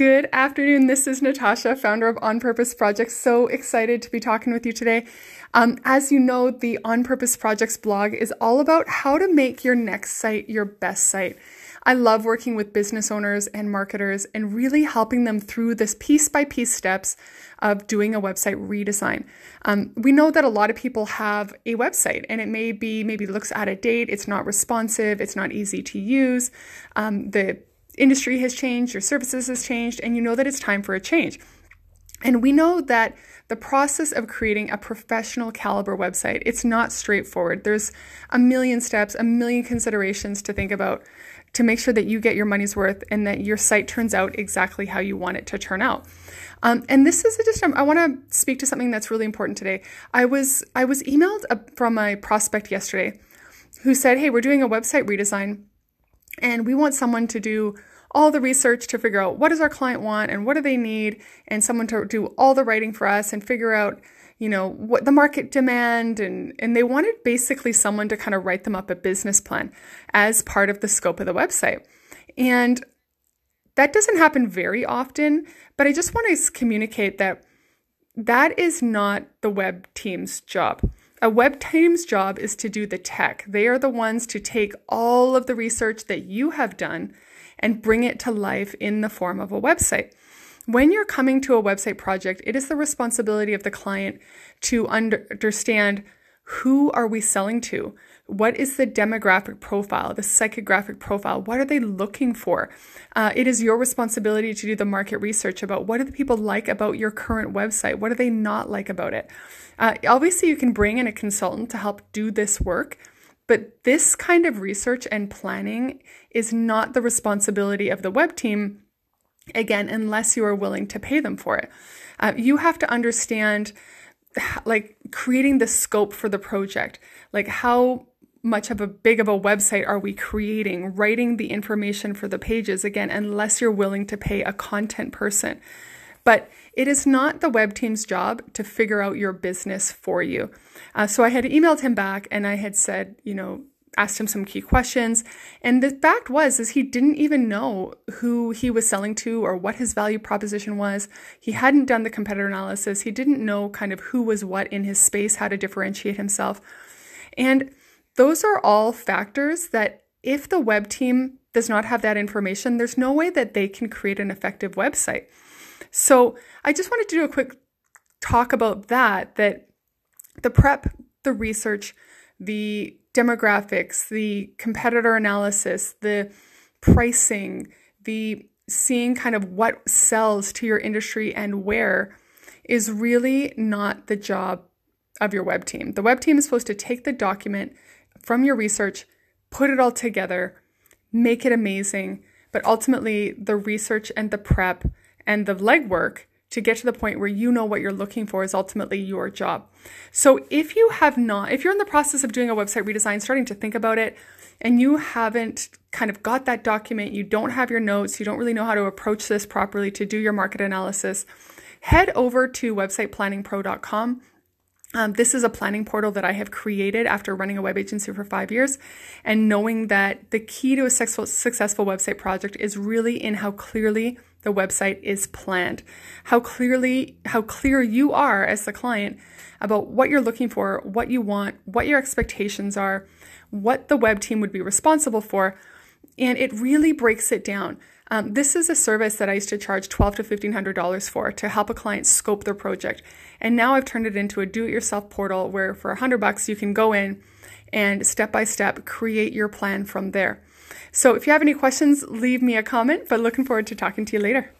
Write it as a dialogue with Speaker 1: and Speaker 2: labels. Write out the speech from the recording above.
Speaker 1: Good afternoon. This is Natasha, founder of On Purpose Projects. So excited to be talking with you today. Um, as you know, the On Purpose Projects blog is all about how to make your next site your best site. I love working with business owners and marketers and really helping them through this piece by piece steps of doing a website redesign. Um, we know that a lot of people have a website and it may be maybe looks out of date, it's not responsive, it's not easy to use. Um, the industry has changed, your services has changed, and you know that it's time for a change. And we know that the process of creating a professional caliber website, it's not straightforward. There's a million steps, a million considerations to think about to make sure that you get your money's worth and that your site turns out exactly how you want it to turn out. Um, and this is a just I want to speak to something that's really important today. I was I was emailed from a prospect yesterday who said, "Hey, we're doing a website redesign, and we want someone to do." all the research to figure out what does our client want and what do they need and someone to do all the writing for us and figure out you know what the market demand and and they wanted basically someone to kind of write them up a business plan as part of the scope of the website and that doesn't happen very often but i just want to communicate that that is not the web team's job a web team's job is to do the tech they are the ones to take all of the research that you have done and bring it to life in the form of a website. When you're coming to a website project, it is the responsibility of the client to under- understand who are we selling to? What is the demographic profile, the psychographic profile? What are they looking for? Uh, it is your responsibility to do the market research about what do the people like about your current website? What do they not like about it? Uh, obviously, you can bring in a consultant to help do this work, but this kind of research and planning is not the responsibility of the web team, again, unless you are willing to pay them for it. Uh, you have to understand, like, creating the scope for the project, like, how much of a big of a website are we creating, writing the information for the pages, again, unless you're willing to pay a content person. But it is not the web team's job to figure out your business for you. Uh, so I had emailed him back and I had said, you know, asked him some key questions. And the fact was is he didn't even know who he was selling to or what his value proposition was. He hadn't done the competitor analysis. He didn't know kind of who was what in his space, how to differentiate himself. And those are all factors that if the web team does not have that information, there's no way that they can create an effective website. So I just wanted to do a quick talk about that, that the prep, the research, the demographics, the competitor analysis, the pricing, the seeing kind of what sells to your industry and where is really not the job of your web team. The web team is supposed to take the document from your research, put it all together, make it amazing, but ultimately the research and the prep and the legwork to get to the point where you know what you're looking for is ultimately your job. So if you have not, if you're in the process of doing a website redesign, starting to think about it, and you haven't kind of got that document, you don't have your notes, you don't really know how to approach this properly to do your market analysis, head over to websiteplanningpro.com. Um, this is a planning portal that I have created after running a web agency for five years and knowing that the key to a successful, successful website project is really in how clearly the website is planned. How clearly, how clear you are as the client about what you're looking for, what you want, what your expectations are, what the web team would be responsible for, and it really breaks it down. Um, this is a service that I used to charge twelve to fifteen hundred dollars for to help a client scope their project, and now I've turned it into a do-it-yourself portal where for a hundred bucks you can go in and step by step create your plan from there. So if you have any questions, leave me a comment, but looking forward to talking to you later.